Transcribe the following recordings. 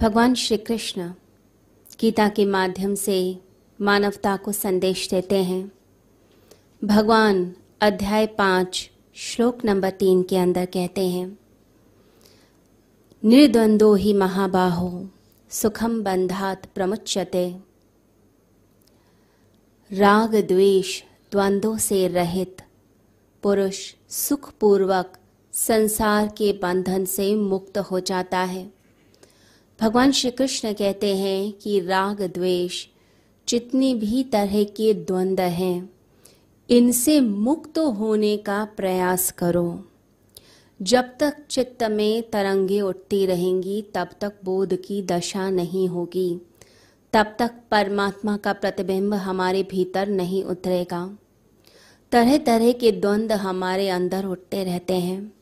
भगवान श्री कृष्ण गीता के माध्यम से मानवता को संदेश देते हैं। भगवान अध्याय पाँच, श्लोक नंबर तीन के अंदर कहते हैं, निर्द्वंदो ही महाबाहो सुखम बंधात प्रमुच्यते। राग द्वेष द्वंद्वों से रहित पुरुष सुखपूर्वक संसार के बंधन से मुक्त हो जाता है। भगवान श्री कृष्ण कहते हैं कि राग द्वेष जितनी भी तरह के द्वंद्व हैं, इनसे मुक्त होने का प्रयास करो। जब तक चित्त में तरंगे उठती रहेंगी, तब तक बोध की दशा नहीं होगी। तब तक परमात्मा का प्रतिबिंब हमारे भीतर नहीं उतरेगा। तरह तरह के द्वंद्व हमारे अंदर उठते रहते हैं।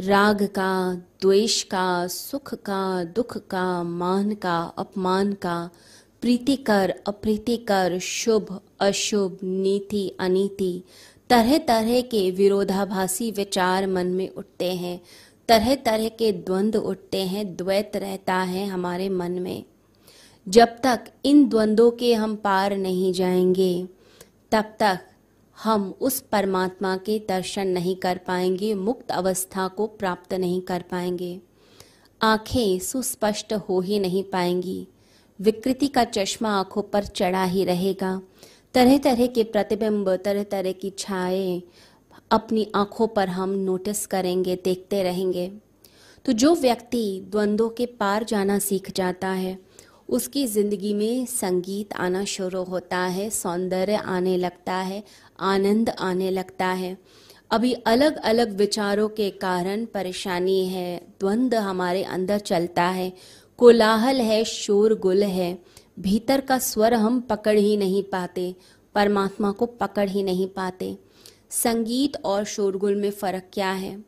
राग का, द्वेष का, सुख का, दुख का, मान का, अपमान का प्रीतिकर अप्रीतिकर शुभ, अशुभ, नीति, अनीति। तरह तरह के विरोधाभासी विचार मन में उठते हैं। तरह तरह के द्वंद्व उठते हैं, द्वैत रहता है हमारे मन में। जब तक इन द्वंद्वों के हम पार नहीं जाएँगे, तब तक हम उस परमात्मा के दर्शन नहीं कर पाएँगे, मुक्त अवस्था को प्राप्त नहीं कर पाएँगे। आँखें सुस्पष्ट हो ही नहीं पाएँगी। विकृति का चश्मा आँखों पर चढ़ा ही रहेगा। तरह तरह के प्रतिबिंब तरह तरह की छाए अपनी आँखों पर हम नोटिस करेंगे, देखते रहेंगे। तो जो व्यक्ति द्वंद्वों के पार जाना सीख जाता है, उसकी ज़िंदगी में संगीत आना शुरू होता है, सौंदर्य आने लगता है आनंद आने लगता है। अभी अलग अलग विचारों के कारण परेशानी है द्वंद्व हमारे अंदर चलता है। कोलाहल है शोरगुल है। भीतर का स्वर हम पकड़ ही नहीं पाते, परमात्मा को पकड़ ही नहीं पाते। संगीत और शोरगुल में फ़र्क क्या है?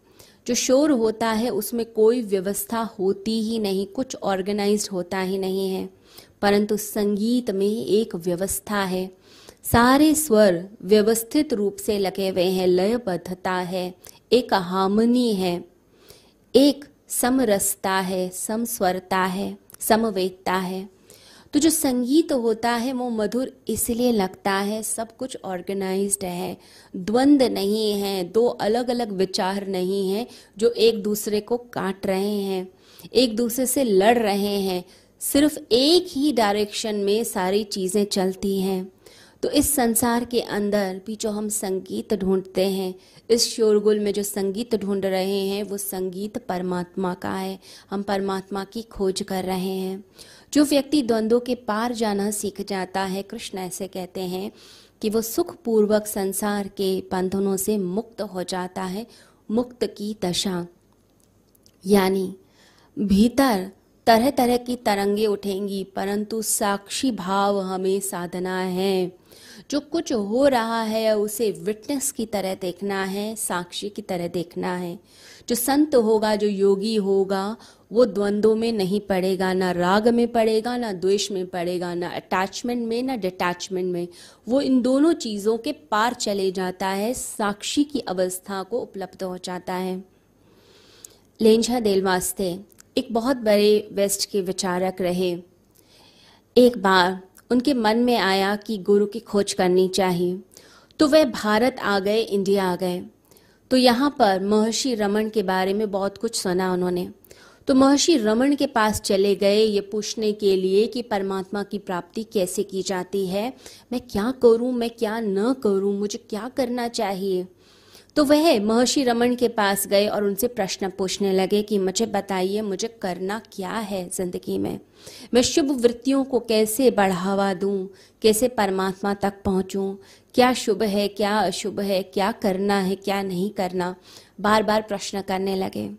जो शोर होता है, उसमें कोई व्यवस्था होती ही नहीं, कुछ ऑर्गेनाइज्ड होता ही नहीं है। परंतु संगीत में एक व्यवस्था है। सारे स्वर व्यवस्थित रूप से लगे हुए हैं, लयबद्धता है, एक हार्मनी है, एक समरसता है, समस्वरता है समवेदता है। तो जो संगीत होता है, वो मधुर इसलिए लगता है, सब कुछ ऑर्गेनाइज्ड है, द्वंद नहीं है, दो अलग अलग विचार नहीं है, जो एक दूसरे को काट रहे हैं, एक दूसरे से लड़ रहे हैं, सिर्फ़ एक ही डायरेक्शन में सारी चीज़ें चलती हैं। तो इस संसार के अंदर भी जो हम संगीत ढूंढते हैं, इस शोरगुल में जो संगीत ढूंढ रहे हैं, वो संगीत परमात्मा का है। हम परमात्मा की खोज कर रहे हैं। जो व्यक्ति द्वंद्वों के पार जाना सीख जाता है, कृष्ण ऐसे कहते हैं कि वो सुखपूर्वक संसार के बंधनों से मुक्त हो जाता है, मुक्त की दशा। यानी भीतर तरह तरह की तरंगे उठेंगी, परंतु साक्षी भाव हमें साधना है। जो कुछ हो रहा है, उसे विटनेस की तरह देखना है, साक्षी की तरह देखना है। जो संत होगा, जो योगी होगा, वो द्वंद्व में नहीं पड़ेगा, ना राग में पड़ेगा, ना द्वेष में पड़ेगा, ना अटैचमेंट में, ना डिटैचमेंट में। वो इन दोनों चीज़ों के पार चले जाता है, साक्षी की अवस्था को उपलब्ध हो जाता है। लेंझा देल वास्ते एक बहुत बड़े वेस्ट के विचारक रहे। एक बार उनके मन में आया कि गुरु की खोज करनी चाहिए। तो वह भारत आ गए, इंडिया आ गए। तो यहाँ पर महर्षि रमन के बारे में बहुत कुछ सुना उन्होंने। तो महर्षि रमन के पास चले गए ये पूछने के लिए कि परमात्मा की प्राप्ति कैसे की जाती है? मैं क्या करूँ? मैं क्या न करूँ? मुझे क्या करना चाहिए? तो वह महर्षि रमन के पास गए और उनसे प्रश्न पूछने लगे कि, मुझे बताइए, मुझे करना क्या है ज़िंदगी में? मैं शुभ वृत्तियों को कैसे बढ़ावा दूँ? कैसे परमात्मा तक पहुंचूं? क्या शुभ है, क्या अशुभ है, क्या करना है, क्या नहीं करना? बार बार प्रश्न करने लगे।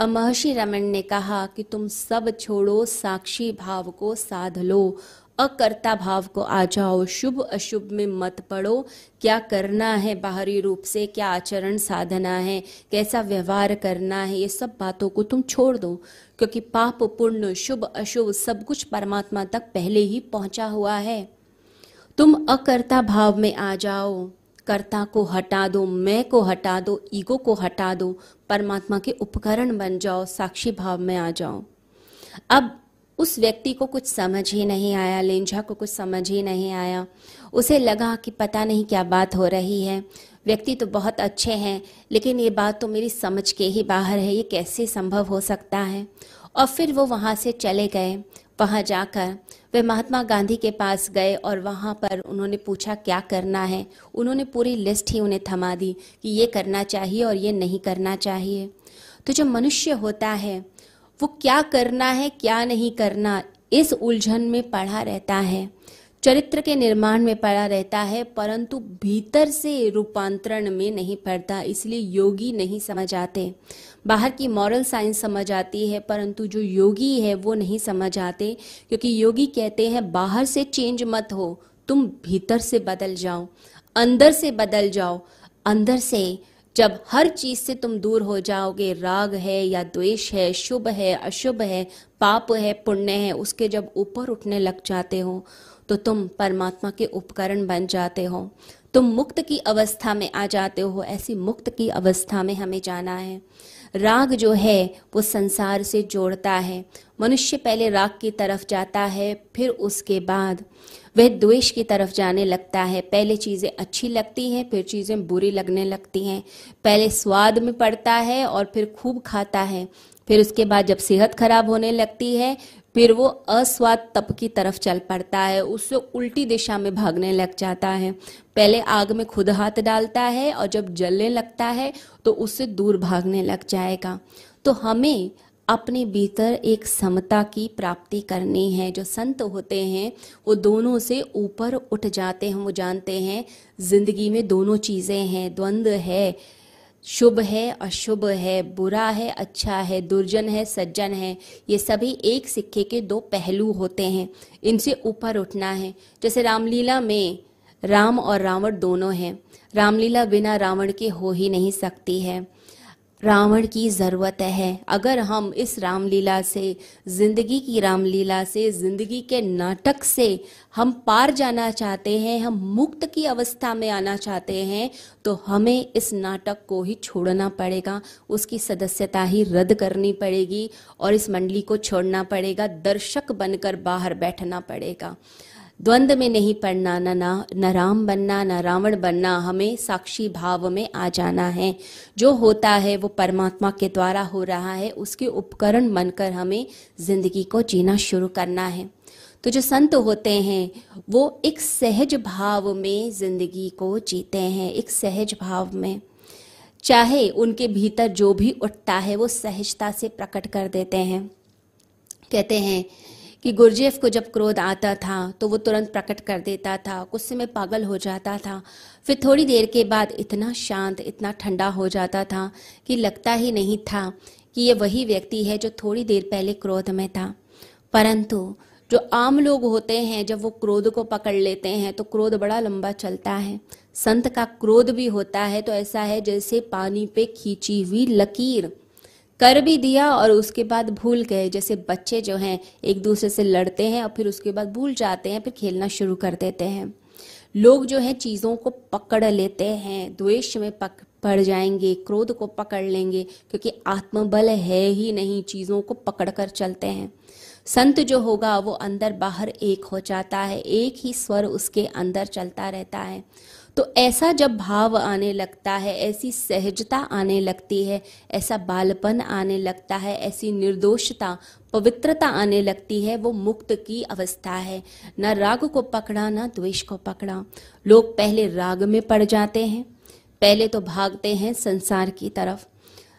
अब महर्षि रमन ने कहा कि, तुम सब छोड़ो, साक्षी भाव को साध लो अकर्ता भाव को आ जाओ। शुभ अशुभ में मत पड़ो। क्या करना है? बाहरी रूप से क्या आचरण साधना है? कैसा व्यवहार करना है? ये सब बातों को तुम छोड़ दो। क्योंकि पाप पुण्य शुभ अशुभ सब कुछ परमात्मा तक पहले ही पहुँचा हुआ है। तुम अकर्ता भाव में आ जाओ। कर्ता को हटा दो, मैं को हटा दो, ईगो को हटा दो। परमात्मा के उपकरण बन जाओ, साक्षी भाव में आ जाओ। अब उस व्यक्ति को कुछ समझ ही नहीं आया लेंझा को कुछ समझ ही नहीं आया। उसे लगा कि पता नहीं क्या बात हो रही है। व्यक्ति तो बहुत अच्छे हैं, लेकिन ये बात तो मेरी समझ के ही बाहर है, ये कैसे संभव हो सकता है? और फिर वो वहाँ से चले गए। वहाँ जाकर वे महात्मा गांधी के पास गए और वहाँ पर उन्होंने पूछा, क्या करना है? उन्होंने पूरी लिस्ट ही उन्हें थमा दी कि ये करना चाहिए और ये नहीं करना चाहिए। तो जो मनुष्य होता है वो क्या करना है, क्या नहीं करना, इस उलझन में पड़ा रहता है। चरित्र के निर्माण में पड़ा रहता है, परंतु भीतर से रूपांतरण में नहीं पड़ता, इसलिए योगी नहीं समझ आते। बाहर की मॉरल साइंस समझ आती है, परंतु जो योगी है, वो नहीं समझ आते, क्योंकि योगी कहते हैं, बाहर से चेंज मत हो, तुम भीतर से बदल जाओ, अंदर से बदल जाओ, अंदर से जब हर चीज़ से तुम दूर हो जाओगे, राग है या द्वेष है, शुभ है, अशुभ है, पाप है, पुण्य है, उसके जब ऊपर उठने लग जाते हो तो तुम परमात्मा के उपकरण बन जाते हो। तुम मुक्त की अवस्था में आ जाते हो, ऐसी मुक्त की अवस्था में हमें जाना है। राग जो है, वो संसार से जोड़ता है। मनुष्य पहले राग की तरफ़ जाता है, फिर उसके बाद। वह द्वेष की तरफ़ जाने लगता है। पहले चीज़ें अच्छी लगती हैं, फिर चीज़ें बुरी लगने लगती हैं। पहले स्वाद में पड़ता है और फिर खूब खाता है। फिर उसके बाद जब सेहत खराब होने लगती है फिर वो अस्वाद तप की तरफ़ चल पड़ता है, उससे उल्टी दिशा में भागने लग जाता है। पहले आग में खुद हाथ डालता है और जब जलने लगता है तो उससे दूर भागने लग जाएगा। तो हमें अपने भीतर एक समता की प्राप्ति करनी है। जो संत होते हैं, वो दोनों से ऊपर उठ जाते हैं, वो जानते हैं, ज़िंदगी में दोनों चीज़ें हैं, द्वंद्व है शुभ है, अशुभ है, बुरा है अच्छा है, दुर्जन है, सज्जन है, ये सभी एक सिक्के के दो पहलू होते हैं। इनसे ऊपर उठना है। जैसे रामलीला में राम और रावण दोनों हैं। रामलीला बिना रावण के हो ही नहीं सकती है। रावण की ज़रूरत है। अगर हम इस रामलीला से, ज़िंदगी की रामलीला से, ज़िंदगी के नाटक से हम पार जाना चाहते हैं, हम मुक्त की अवस्था में आना चाहते हैं तो हमें इस नाटक को ही छोड़ना पड़ेगा। उसकी सदस्यता ही रद्द करनी पड़ेगी और इस मंडली को छोड़ना पड़ेगा। दर्शक बनकर बाहर बैठना पड़ेगा। द्वंद में नहीं पड़ना, न ना, न राम बनना, न रावण बनना हमें साक्षी भाव में आ जाना है। जो होता है वो परमात्मा के द्वारा हो रहा है, उसके उपकरण बनकर हमें ज़िंदगी को जीना शुरू करना है। तो जो संत होते हैं, वो एक सहज भाव में ज़िंदगी को जीते हैं, एक सहज भाव में। चाहे उनके भीतर जो भी उठता है, वो सहजता से प्रकट कर देते हैं। कहते हैं कि गुरजेफ को जब क्रोध आता था तो वो तुरंत प्रकट कर देता था, गुस्से में पागल हो जाता था। फिर थोड़ी देर के बाद इतना शांत, इतना ठंडा हो जाता था कि लगता ही नहीं था कि ये वही व्यक्ति है जो थोड़ी देर पहले क्रोध में था। परंतु जो आम लोग होते हैं, जब वो क्रोध को पकड़ लेते हैं तो क्रोध बड़ा लंबा चलता है। संत का क्रोध भी होता है तो ऐसा है जैसे पानी पे खींची हुई लकीर। कर भी दिया और उसके बाद भूल गए। जैसे बच्चे जो हैं, एक दूसरे से लड़ते हैं और फिर उसके बाद भूल जाते हैं, फिर खेलना शुरू कर देते हैं। लोग जो है, चीज़ों को पकड़ लेते हैं। द्वेष में पक, पड़ जाएँगे, क्रोध को पकड़ लेंगे, क्योंकि आत्मबल है ही नहीं, चीज़ों को पकड़ कर चलते हैं। संत जो होगा, वो अंदर बाहर एक हो जाता है, एक ही स्वर उसके अंदर चलता रहता है। तो ऐसा जब भाव आने लगता है, ऐसी सहजता आने लगती है, ऐसा बालपन आने लगता है, ऐसी निर्दोषता, पवित्रता आने लगती है, वो मुक्त की अवस्था है। न राग को पकड़ा, न द्वेष को पकड़ा। लोग पहले राग में पड़ जाते हैं, पहले तो भागते हैं संसार की तरफ़।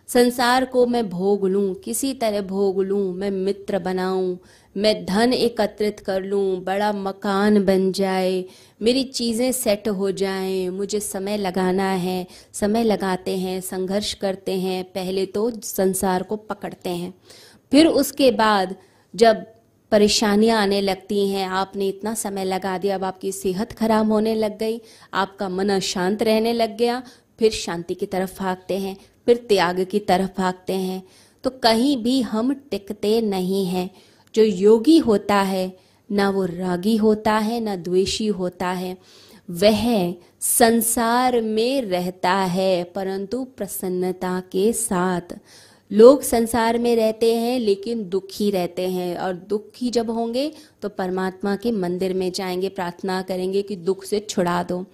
संसार को मैं भोग लूँ, किसी तरह भोग लूँ, मैं मित्र बनाऊँ मैं धन एकत्रित कर लूँ, बड़ा मकान बन जाए, मेरी चीज़ें सेट हो जाएँ, मुझे समय लगाना है। समय लगाते हैं, संघर्ष करते हैं, पहले तो संसार को पकड़ते हैं। फिर उसके बाद जब परेशानियाँ आने लगती हैं, आपने इतना समय लगा दिया, अब आपकी सेहत खराब होने लग गई, आपका मन अशांत रहने लग गया, फिर शांति की तरफ़ भागते हैं, फिर त्याग की तरफ़ भागते हैं। तो कहीं भी हम टिकते नहीं हैं। जो योगी होता है, ना वो रागी होता है, ना द्वेषी होता है। वह संसार में रहता है, परंतु प्रसन्नता के साथ। लोग संसार में रहते हैं, लेकिन दुखी रहते हैं। और दुखी जब होंगे तो परमात्मा के मंदिर में जाएँगे, प्रार्थना करेंगे कि दुख से छुड़ा दो।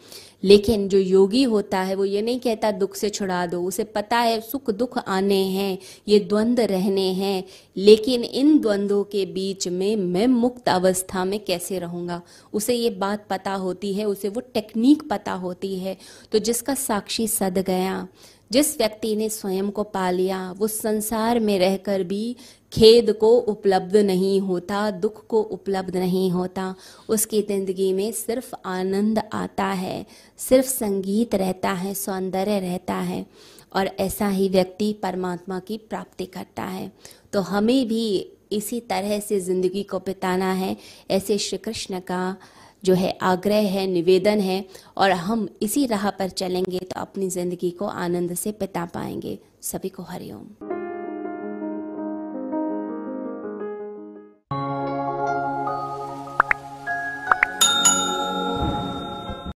लेकिन जो योगी होता है, वो ये नहीं कहता दुख से छुड़ा दो। उसे पता है, सुख दुख आने हैं, ये द्वंद्व रहने हैं। लेकिन इन द्वंद्वों के बीच में, मैं मुक्त अवस्था में कैसे रहूँगा? उसे ये बात पता होती है, उसे वो टेक्निक पता होती है। तो जिसका साक्षी सद गया जिस व्यक्ति ने स्वयं को पा लिया, वो संसार में रहकर भी खेद को उपलब्ध नहीं होता, दुख को उपलब्ध नहीं होता। उसकी ज़िंदगी में सिर्फ़ आनंद आता है, सिर्फ़ संगीत रहता है, सौंदर्य रहता है, और ऐसा ही व्यक्ति परमात्मा की प्राप्ति करता है। तो हमें भी इसी तरह से ज़िंदगी को बिताना है। ऐसे श्री कृष्ण का जो है आग्रह है, निवेदन है और हम इसी राह पर चलेंगे तो अपनी ज़िंदगी को आनंद से बिता पाएँगे। सभी को हरिओम।